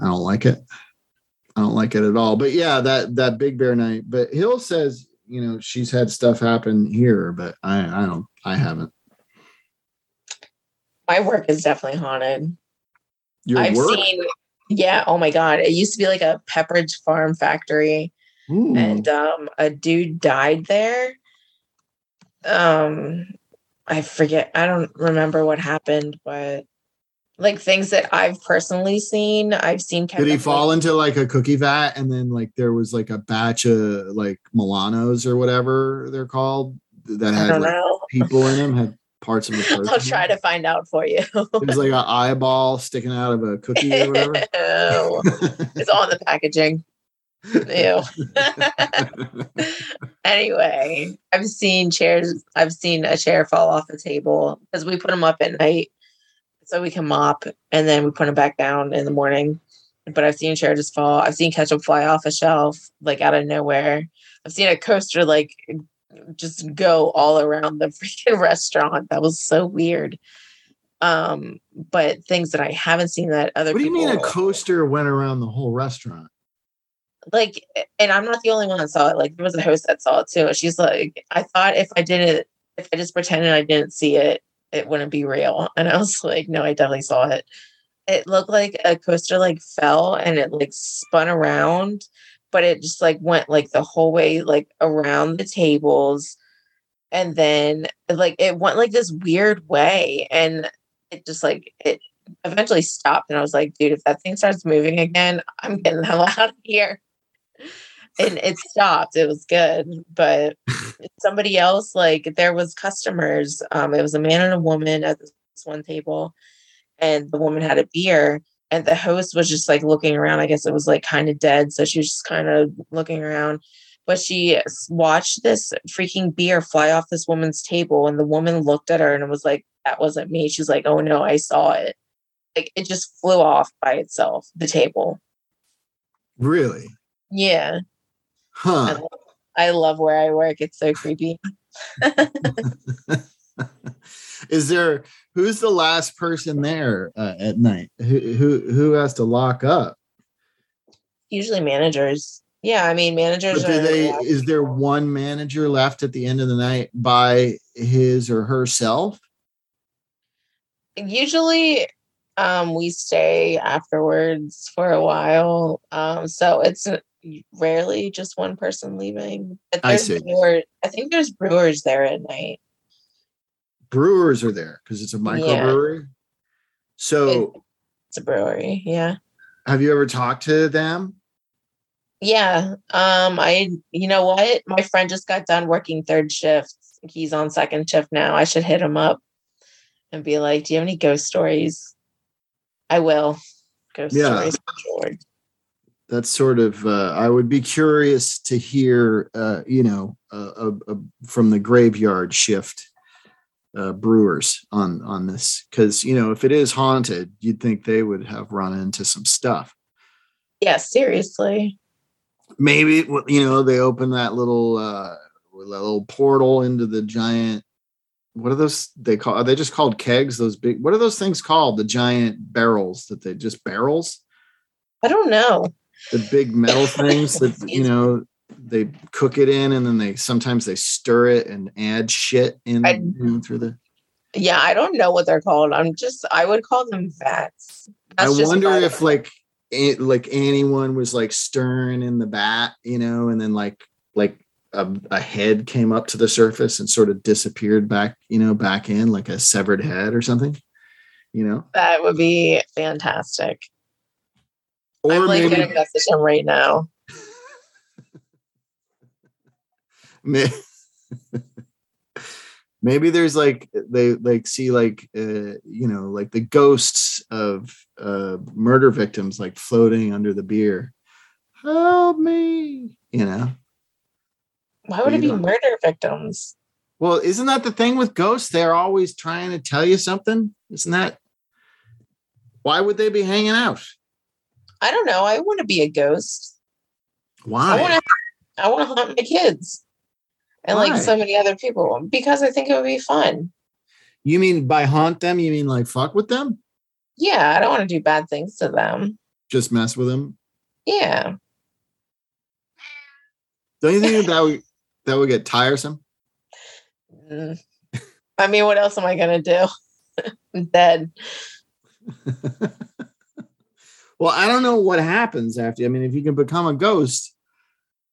I don't like it. I don't like it at all. But yeah, that that big bear night. But Hill says, you know, she's had stuff happen here, but I I don't I haven't. My work is definitely haunted. Your I've work? seen yeah, oh my god. It used to be like a Pepperidge farm factory. Ooh. And um a dude died there. Um I forget, I don't remember what happened, but like things that I've personally seen. I've seen. Did he fall into like a cookie vat and then like there was like a batch of like Milanos or whatever they're called that had like, people in them had parts of the person. I'll try to find out for you. it was like an eyeball sticking out of a cookie or whatever. it's on the packaging. Ew. anyway, I've seen chairs. I've seen a chair fall off the table because we put them up at night so we can mop and then we put them back down in the morning. But I've seen chair just fall. I've seen ketchup fly off a shelf like out of nowhere. I've seen a coaster like just go all around the freaking restaurant. That was so weird. Um, but things that I haven't seen that other. What do you mean a coaster went around the whole restaurant? Like, and I'm not the only one that saw it. Like, there was a host that saw it too. She's like, I thought if I didn't, if I just pretended I didn't see it, it wouldn't be real. And I was like, no, I definitely saw it. It looked like a coaster like fell and it like spun around, but it just like went like the whole way like around the tables. And then like it went like this weird way. And it just like it eventually stopped. And I was like, dude, if that thing starts moving again, I'm getting the hell out of here and it stopped. It was good, but somebody else, like there was customers. Um, it was a man and a woman at this one table, and the woman had a beer, and the host was just like looking around. I guess it was like kind of dead, so she was just kind of looking around. But she watched this freaking beer fly off this woman's table, and the woman looked at her and was like, "That wasn't me." She's like, "Oh no, I saw it." Like it just flew off by itself, the table. Really? Yeah. Huh. I love, I love where I work. It's so creepy. Is there who's the last person there uh, at night? Who who who has to lock up? Usually managers. Yeah, I mean managers. But do they? Is there one manager left at the end of the night by his or herself? Usually, um, we stay afterwards for a while. Um, so it's rarely just one person leaving. But I see. Brewer, I think there's brewers there at night. Brewers are there because it's a microbrewery. Yeah. So it's a brewery, yeah. Have you ever talked to them? Yeah. Um, I you know what? My friend just got done working third shift. He's on second shift now. I should hit him up and be like, Do you have any ghost stories? I will. Ghost yeah. stories that's sort of uh, i would be curious to hear uh, you know uh, from the graveyard shift uh, brewers on on this. Because you know if it is haunted you'd think they would have run into some stuff. Yeah seriously. Maybe you know they open that little uh little portal into the giant what are those they call are they just called kegs those big what are those things called? The giant barrels that they just barrels? I don't know. The big metal things that you know they cook it in and then they sometimes they stir it and add shit in I- through the Yeah, I don't know what they're called. I'm just I would call them vats. That's i wonder if it. like a- like anyone was like stirring in the bat you know and then like like a, a head came up to the surface and sort of disappeared back you know back in like a severed head or something you know that would be fantastic. Or I'm like maybe gonna message him right now. Maybe there's like they like see like uh you know like the ghosts of uh murder victims like floating under the beer. Help me you know? Why would it be murder victims? well isn't that the thing with ghosts? They're always trying to tell you something? Isn't that why would they be hanging out I don't know. I want to be a ghost. Why? I want to. I want to haunt my kids, and Why? like so many other people because I think it would be fun. you mean by haunt them you mean like fuck with them Yeah, I don't want to do bad things to them. just mess with them Yeah, don't you think that would that would get tiresome Mm. I mean, what else am I gonna do? I'm dead. well, I don't know what happens after. I mean, if you can become a ghost,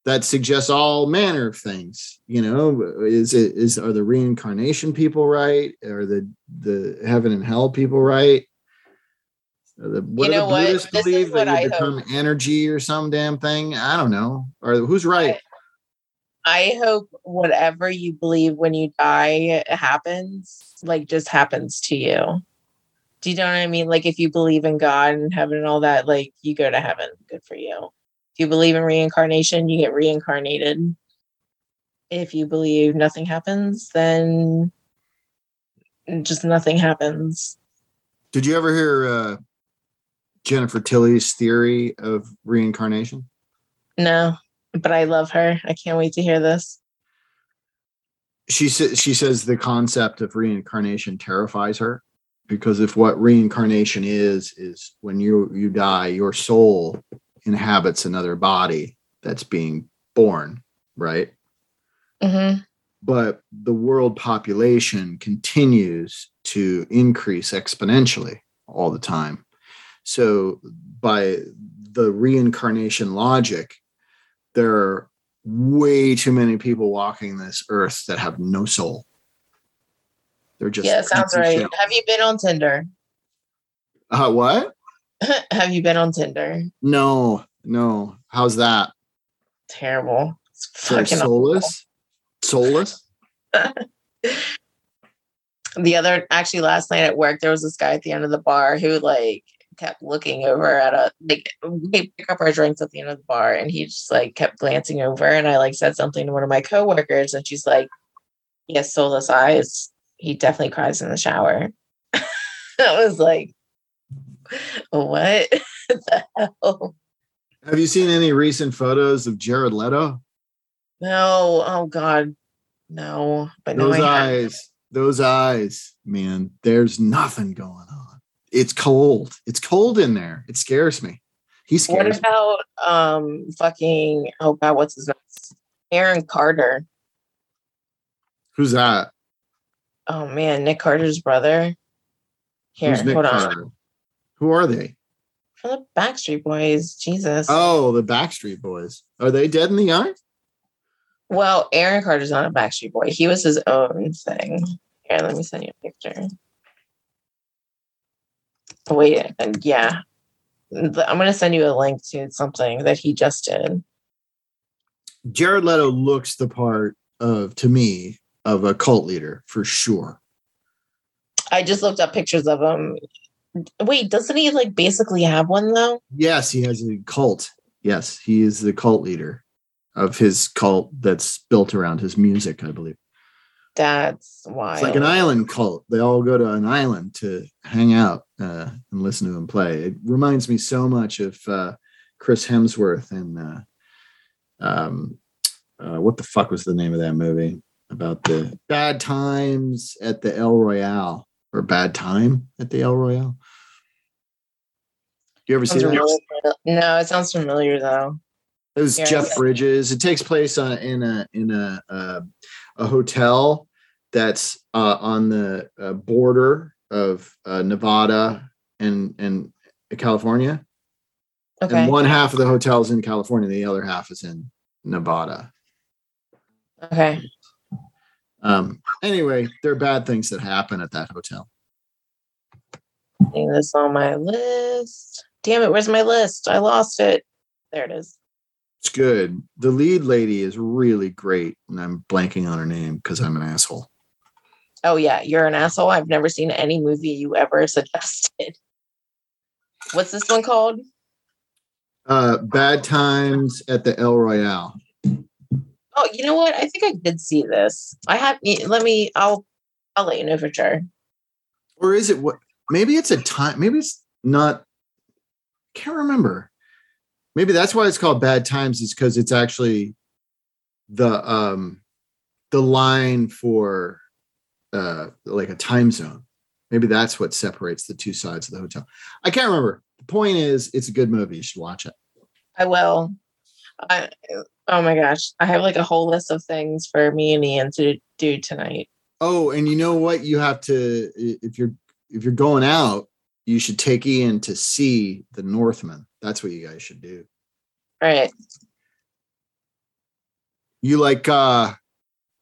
that suggests all manner of things. You know, is it is are the reincarnation people right? Are the the heaven and hell people right? Are the, what You do know the? Buddhists is believe what that I you become energy or some damn thing? I don't know. Or who's right? I hope whatever you believe when you die happens, like just happens to you. Do you know what I mean? Like if you believe in God and heaven and all that, like you go to heaven. Good for you. If you believe in reincarnation, you get reincarnated. If you believe nothing happens, then just nothing happens. Did you ever hear uh, Jennifer Tilly's theory of reincarnation? No, but I love her. I can't wait to hear this. she says she says the concept of reincarnation terrifies her because if what reincarnation is is when you you die your soul inhabits another body that's being born right? Hmm but the world population continues to increase exponentially all the time. So by the reincarnation logic there are way too many people walking this earth that have no soul they're just Yeah, sounds right. Have you been on Tinder? uh, what Have you been on Tinder? no no how's that Terrible. It's fucking soulless soulless the other actually last night at work there was this guy at the end of the bar who like kept looking over at a like we pick up our drinks at the end of the bar and he just like kept glancing over and I like said something to one of my coworkers and she's like Yes, soulless eyes he definitely cries in the shower. I was like what the hell? Have you seen any recent photos of jared leto? No. Oh god. No. But no those eyes. Those eyes man. There's nothing going on. It's cold. It's cold in there. It scares me. He What scares me. about um fucking oh god, what's his name? Aaron Carter. who's that Oh man, Nick Carter's brother. Here, nick on. who are they From the Backstreet Boys. Jesus. oh the backstreet boys are they dead in the eye Well, Aaron Carter's not a Backstreet Boy. He was his own thing. Here, let me send you a picture. Wait, and yeah. I'm gonna send you a link to something that he just did. jared leto looks the part of to me of a cult leader for sure I just looked up pictures of him. Wait, doesn't he like basically have one though? yes he has a cult yes he is the cult leader of his cult that's built around his music i believe That's why. It's like an island cult. They all go to an island to hang out uh, and listen to him play. It reminds me so much of uh, Chris Hemsworth and uh, um, uh, what the fuck was the name of that movie about the bad times at the El Royale or bad time at the El Royale? You ever see that? familiar. No, it sounds familiar though. It was Yeah. Jeff Bridges. It takes place on, in a in a uh, a hotel that's uh, on the uh, border of uh, Nevada and and California. Okay. And one half of the hotel is in California, the other half is in Nevada. Okay. Um, anyway, there are bad things that happen at that hotel. This on my list. Damn it, where's my list? I lost it. There it is. It's good. The lead lady is really great, and I'm blanking on her name because I'm an asshole. Oh yeah, you're an asshole. I've never seen any movie you ever suggested. What's this one called? Uh, bad times at the El Royale. Oh, you know what? I think I did see this. I have. Let me. I'll. I'll let you know for sure. or is it what maybe it's a time maybe it's not can't remember maybe that's why it's called bad times is because it's actually the um the line for uh like a time zone maybe that's what separates the two sides of the hotel i can't remember the point is it's a good movie you should watch it I will. I. Oh my gosh, I have like a whole list of things for me and Ian to do tonight. oh and you know what you have to if you're if you're going out you should take ian to see the northman that's what you guys should do All right. You like uh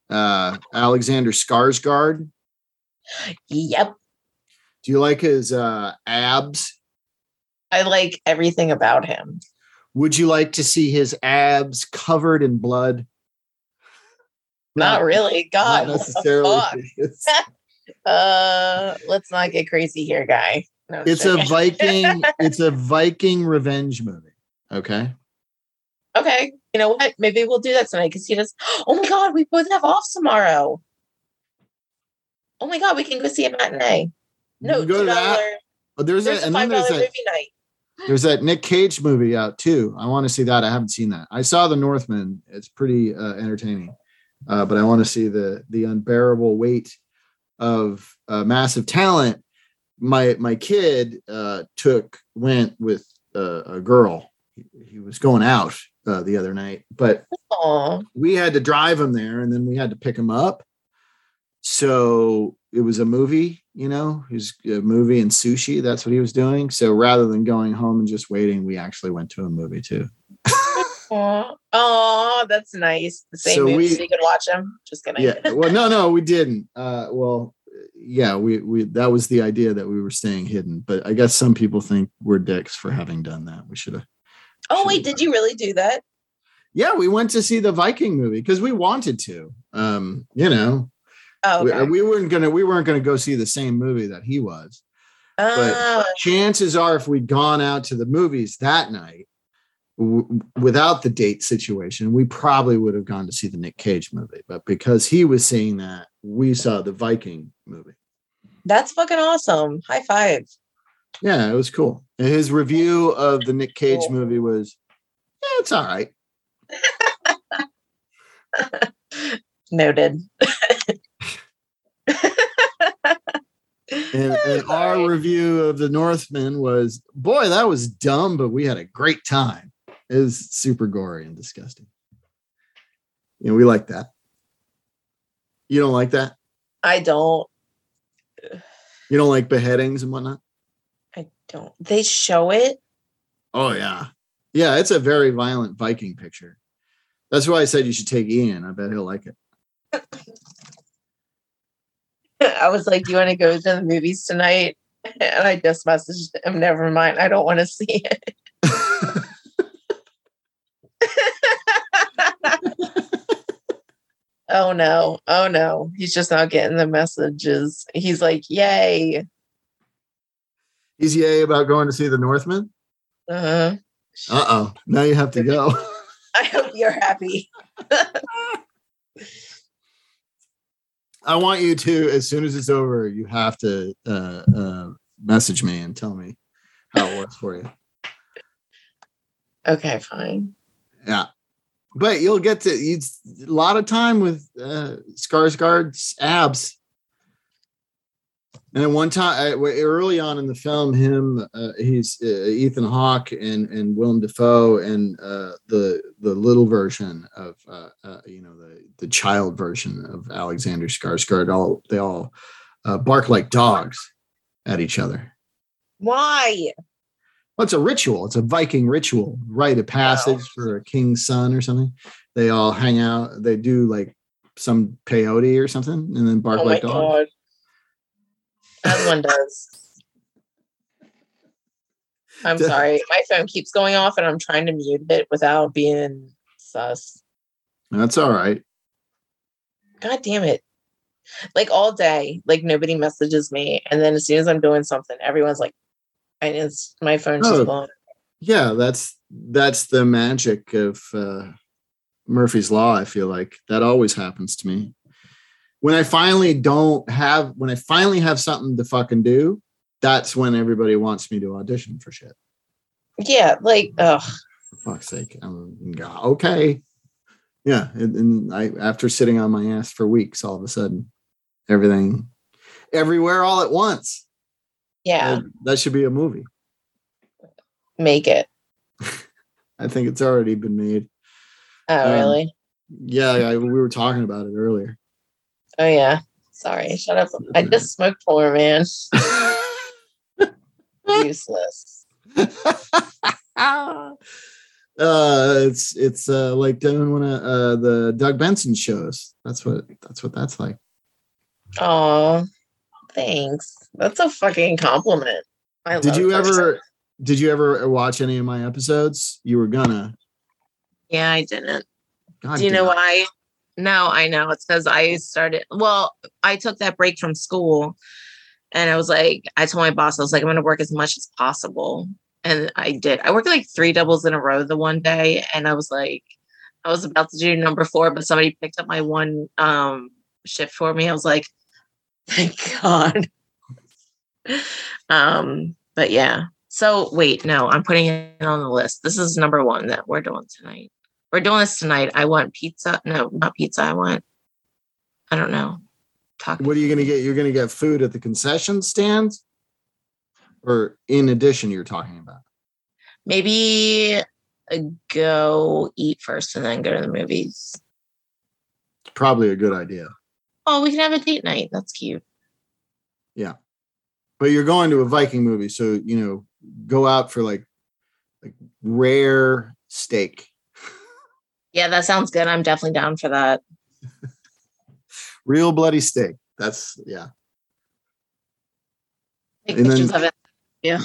uh Alexander Skarsgård? Yep. Do you like his uh abs? I like everything about him. Would you like to see his abs covered in blood? Not, really. God. Not necessarily. Uh, let's not get crazy here, guy. No, it's a. Viking. It's a Viking revenge movie. Okay. Okay. You know what? Maybe we'll do that tonight because he does. Oh my God, we both have off tomorrow. Oh my God, we can go see a matinee. No, go to that. $2. There's, There's a and five dollar movie night. There's that Nick Cage movie out too. I want to see that. I haven't seen that. I saw The Northman. It's pretty uh, entertaining, uh, but I want to see the the unbearable weight of uh, massive talent. My my kid uh, took went with uh, a girl. He, he was going out uh, the other night, but Oh, we had to drive him there, and then we had to pick him up. So it was a movie, you know, was a movie and sushi. That's what he was doing. So rather than going home and just waiting, we actually went to a movie too. oh, that's nice. The same So movie, we- so you could watch them. Just kidding. Yeah. Well, no, no, we didn't. Uh, well, yeah, we we that was the idea that we were staying hidden. But I guess some people think we're dicks for having done that. We should have. oh wait, did you really do that? Yeah, we went to see the Viking movie because we wanted to. Um, you know, Oh, we, okay. we weren't gonna we weren't gonna go see the same movie that he was. but oh. chances are if we'd gone out to the movies that night w- without the date situation we probably would have gone to see the nick cage movie but because he was seeing that we saw the viking movie that's fucking awesome. High five. yeah it was cool and his review of the nick cage Cool. movie was yeah it's all right Noted. and, and our review of the Northman was boy that was dumb but we had a great time it was super gory and disgusting you know we like that you don't like that I don't. You don't like beheadings and whatnot? I don't. They show it. Oh yeah. Yeah, it's a very violent Viking picture. That's why I said you should take Ian. I bet he'll like it. I was like, "Do you want to go to the movies tonight?" And I just messaged him. Never mind. I don't want to see it. oh no. Oh no. He's just not getting the messages. He's like, "Yay!" He's yay about going to see the Northman. Uh-huh. Uh oh. Now you have to go. I hope you're happy. I want you to, as soon as it's over, you have to uh, uh, message me and tell me how it works for you. Okay, fine. Yeah. but you'll get to you a lot of time with uh, Skarsgård's abs. And at one time, early on in the film, him, uh, he's uh, Ethan Hawke and and Willem Dafoe, and uh, the the little version of uh, uh, you know the the child version of Alexander Skarsgård. All they all uh, bark like dogs at each other. Why? Well, it's a ritual. It's a Viking ritual, rite of passage wow. for a king's son or something. They all hang out. They do like some peyote or something, and then bark oh like dogs. God. Everyone does. I'm sorry. My phone keeps going off and I'm trying to mute it without being sus. That's all right. God damn it. Like all day, like nobody messages me. And then as soon as I'm doing something, everyone's like, and it's my phone's oh, just blowing. Yeah, that's that's the magic of uh Murphy's Law, I feel like. That always happens to me when I finally don't have when I finally have something to fucking do, that's when everybody wants me to audition for shit. Yeah, like ugh. For fuck's sake. I'm, okay. Yeah. And, and I after sitting on my ass for weeks, all of a sudden, everything everywhere all at once. Yeah. That, that should be a movie. Make it. I think it's already been made. Oh, um, really? Yeah, yeah, we were talking about it earlier. Oh yeah. Sorry. Shut up. I just smoked more, man. Useless. uh it's it's uh like doing one of uh the Doug Benson shows. That's what that's what that's like. Oh, thanks. That's a fucking compliment. I did you ever did you ever watch any of my episodes? You were gonna. Yeah, I didn't. God Do you know why? No, I know. It's because I started, well, I took that break from school and I was like, I told my boss, I was like, I'm going to work as much as possible. And I did. I worked like three doubles in a row the one day. And I was like, I was about to do number four, but somebody picked up my one um, shift for me. I was like, thank God. um, but yeah. So wait, no, I'm putting it on the list. This is number one that we're doing tonight we're doing this tonight. I want pizza. No, not pizza. I want, I don't know. What are you going to get? You're going to get food at the concession stands? Or in addition, you're talking about? Maybe uh, go eat first and then go to the movies. It's probably a good idea. Oh, we can have a date night. That's cute. Yeah. But you're going to a Viking movie, so you know, go out for like like rare steak yeah, that sounds good. I'm definitely down for that. Real bloody steak. That's yeah. Take and pictures then, of it. Yeah.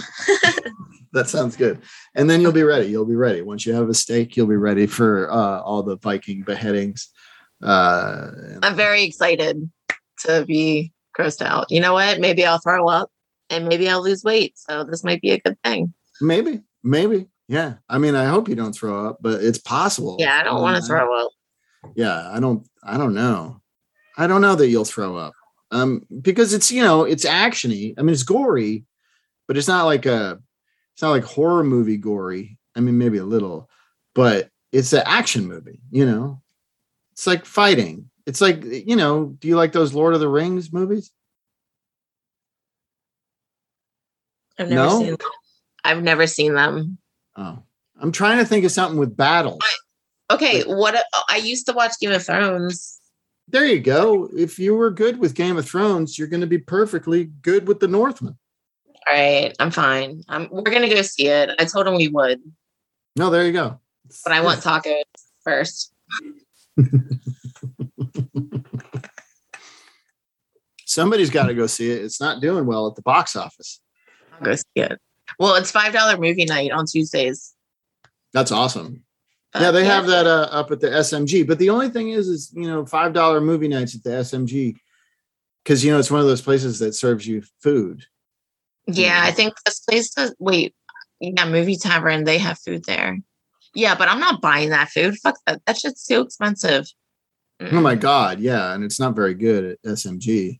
that sounds good. And then you'll be ready. You'll be ready. Once you have a steak, you'll be ready for uh, all the Viking beheadings. Uh, I'm very excited to be grossed out. You know what? Maybe I'll throw up and maybe I'll lose weight. So this might be a good thing. Maybe, maybe. Yeah. I mean, I hope you don't throw up, but it's possible. Yeah, I don't want to throw up. Yeah, I don't I don't know. I don't know that you'll throw up. Um, because it's you know, it's actiony. I mean, it's gory, but it's not like a it's not like horror movie gory. I mean, maybe a little, but it's an action movie, you know. It's like fighting. It's like, you know, do you like those Lord of the Rings movies? I've never no? seen them. I've never seen them. Oh, I'm trying to think of something with battles. Okay, what I used to watch Game of Thrones. There you go. If you were good with Game of Thrones, you're going to be perfectly good with the Northman. All right, I'm fine. I'm, we're going to go see it. I told him we would. No, there you go. But I want tacos first. Somebody's got to go see it. It's not doing well at the box office. I'll go see it. Well, it's five dollar movie night on Tuesdays. That's awesome. Uh, yeah, they yeah. have that uh, up at the SMG. But the only thing is, is you know, five dollar movie nights at the SMG because you know it's one of those places that serves you food. Yeah, I think this place does. Wait, yeah, movie tavern. They have food there. Yeah, but I'm not buying that food. Fuck that. That shit's too expensive. Mm. Oh my god, yeah, and it's not very good at SMG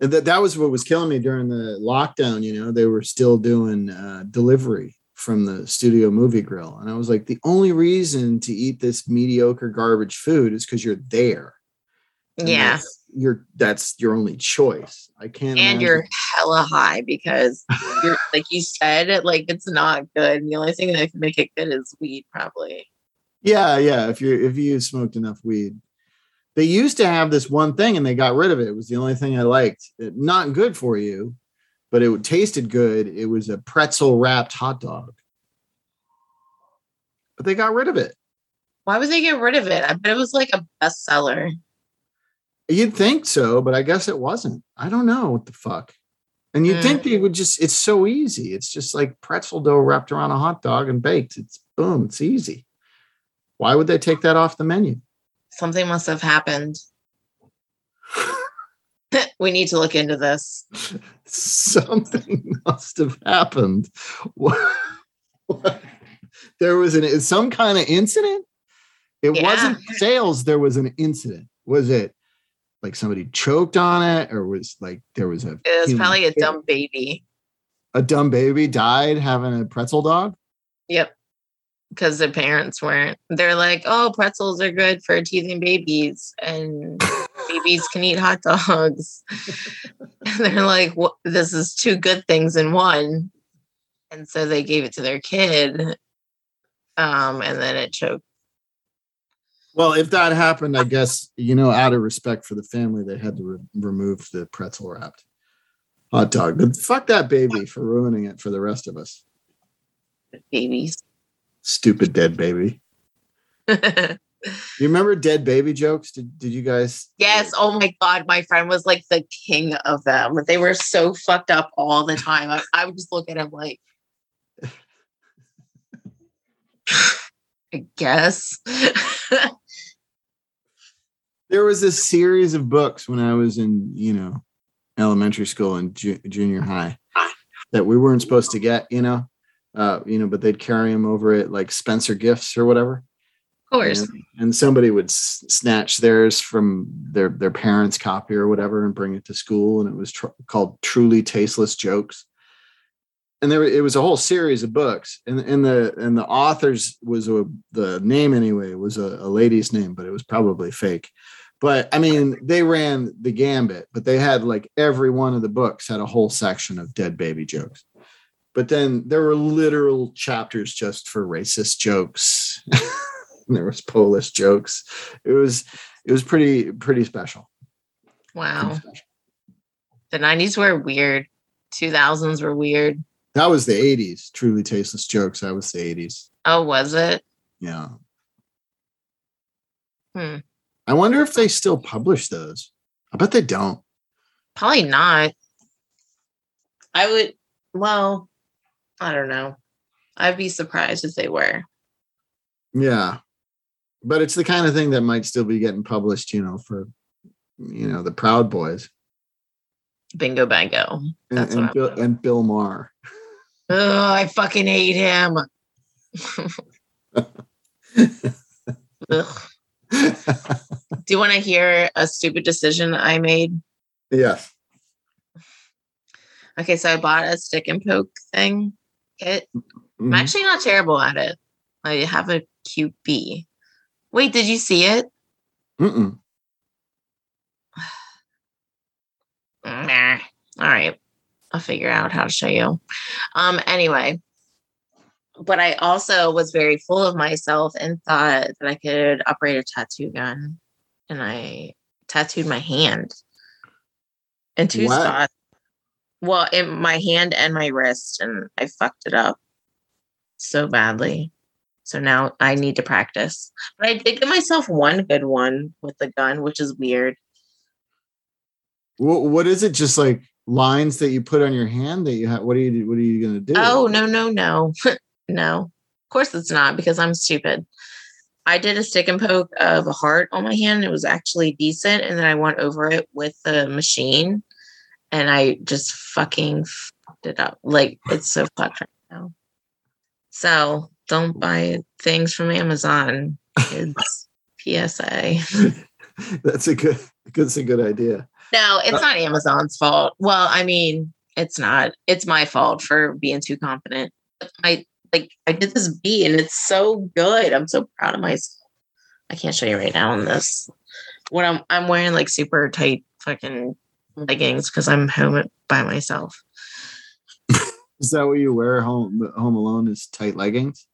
that that was what was killing me during the lockdown. You know, they were still doing uh, delivery from the studio movie grill. And I was like, the only reason to eat this mediocre garbage food is because you're there. And Yeah. that's You're that's your only choice. I can't And imagine- you're hella high because you're like you said, like it's not good. And the only thing that can make it good is weed, probably. Yeah, yeah. If you if you smoked enough weed, they used to have this one thing and they got rid of it. It was the only thing I liked. It- not good for you, but it tasted good. It was a pretzel wrapped hot dog, but they got rid of it. Why would they get rid of it? I bet it was like a bestseller. You'd think so, but I guess it wasn't. I don't know what the fuck. And you'd think hmm. they would just. It's so easy. It's just like pretzel dough wrapped around a hot dog and baked. It's boom. It's easy. Why would they take that off the menu? Something must have happened. we need to look into this. something must have happened. What, what- There was an some kind of incident. It Yeah. wasn't sales. There was an incident. Was it like somebody choked on it, or was like there was a It was probably a dumb baby. a dumb baby died having a pretzel dog? Yep. Because the parents weren't. They're like, oh, pretzels are good for teething babies, and babies can eat hot dogs. and they're like, this is two good things in one. And so they gave it to their kid. Um, and then it choked. Well, if that happened, I guess you know, out of respect for the family, they had to re- remove the pretzel wrapped hot dog. But fuck that baby for ruining it for the rest of us. Babies. Stupid dead baby. You remember dead baby jokes? Did, did you guys? Yes. Oh my God. My friend was like the king of them. They were so fucked up all the time. I, I would just look at him like, I guess. There was a series of books when I was in, you know, elementary school and ju- junior high that we weren't supposed to get, you know, uh, you know, but they'd carry them over at like Spencer Gifts or whatever. of course. And, and somebody would s- snatch theirs from their their parents' copy or whatever and bring it to school, and it was tr- called "Truly Tasteless Jokes." And there, it was a whole series of books, and and the and the authors was a the name anyway was a, a lady's name, but it was probably fake. But I mean, they ran the gambit, but they had like every one of the books had a whole section of dead baby jokes. But then there were literal chapters just for racist jokes. there was Polish jokes. It was it was pretty pretty special. Pretty Wow. special. The 90s were weird. 2000s were weird. That was the 80s. Truly tasteless jokes. That was the 80s. Oh, was it? Yeah. Hmm. I wonder if they still publish those. I bet they don't. Probably not. I would, well, I don't know. I'd be surprised if they were. Yeah. But it's the kind of thing that might still be getting published, you know, for you know, the Proud Boys Bingo bango. and, That's and what Bill, and Bill Maher. Oh, I fucking hate him. Do you want to hear a stupid decision I made? Yes. Okay, so I bought a stick and poke thing kit. I'm Mhm. actually not terrible at it. I have a cute bee. Wait, did you see it? Mm-mm. Nah. All right. I'll figure out how to show you. Um, anyway. But I also was very full of myself and thought that I could operate a tattoo gun. And I tattooed my hand in two What? spots. Well, in my hand and my wrist, and I fucked it up so badly. So now I need to practice. But I did give myself one good one with the gun, which is weird. What, what is it? Just like lines that you put on your hand that you have? What are you? What are you gonna do? Oh, no, no, no. no. Of course it's not because I'm stupid. I did a stick and poke of a heart on my hand. It was actually decent. And then I went over it with the machine and I just fucking fucked it up. Like it's so fucked right now. So don't buy things from Amazon. It's PSA. That's a good. That's a good idea. No, it's uh, not Amazon's fault. Well, I mean, it's not. It's my fault for being too confident. I like I did this beat and it's so good. I'm so proud of myself. I can't show you right now on this. What I'm I'm wearing like super tight fucking leggings because I'm home by myself. Is that what you wear home home alone? Is tight leggings?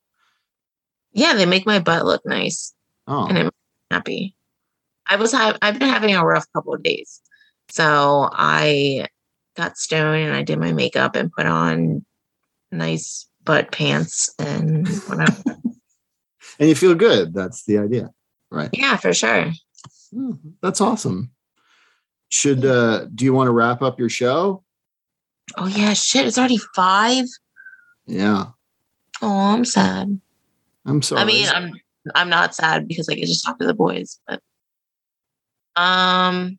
Yeah, they make my butt look nice. Oh, and I'm happy. I was ha- I've been having a rough couple of days, so I got stoned and I did my makeup and put on nice butt pants and whatever. and you feel good. That's the idea, right? Yeah, for sure. Hmm, that's awesome. Should uh do you want to wrap up your show? Oh yeah, shit! It's already five. Yeah. Oh, I'm sad. I'm sorry. I mean, I'm I'm not sad because like I just talk to the boys, but um,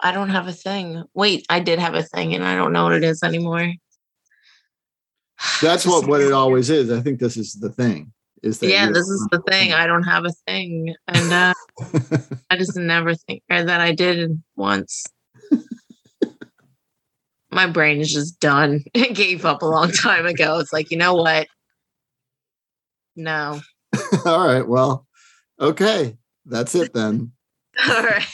I don't have a thing. Wait, I did have a thing, and I don't know what it is anymore. That's what what it always is. I think this is the thing. Is that yeah, this is the thing. I don't have a thing, and uh, I just never think that I did once. My brain is just done. It gave up a long time ago. It's like, you know what? No. All right. Well, okay. That's it then. All right.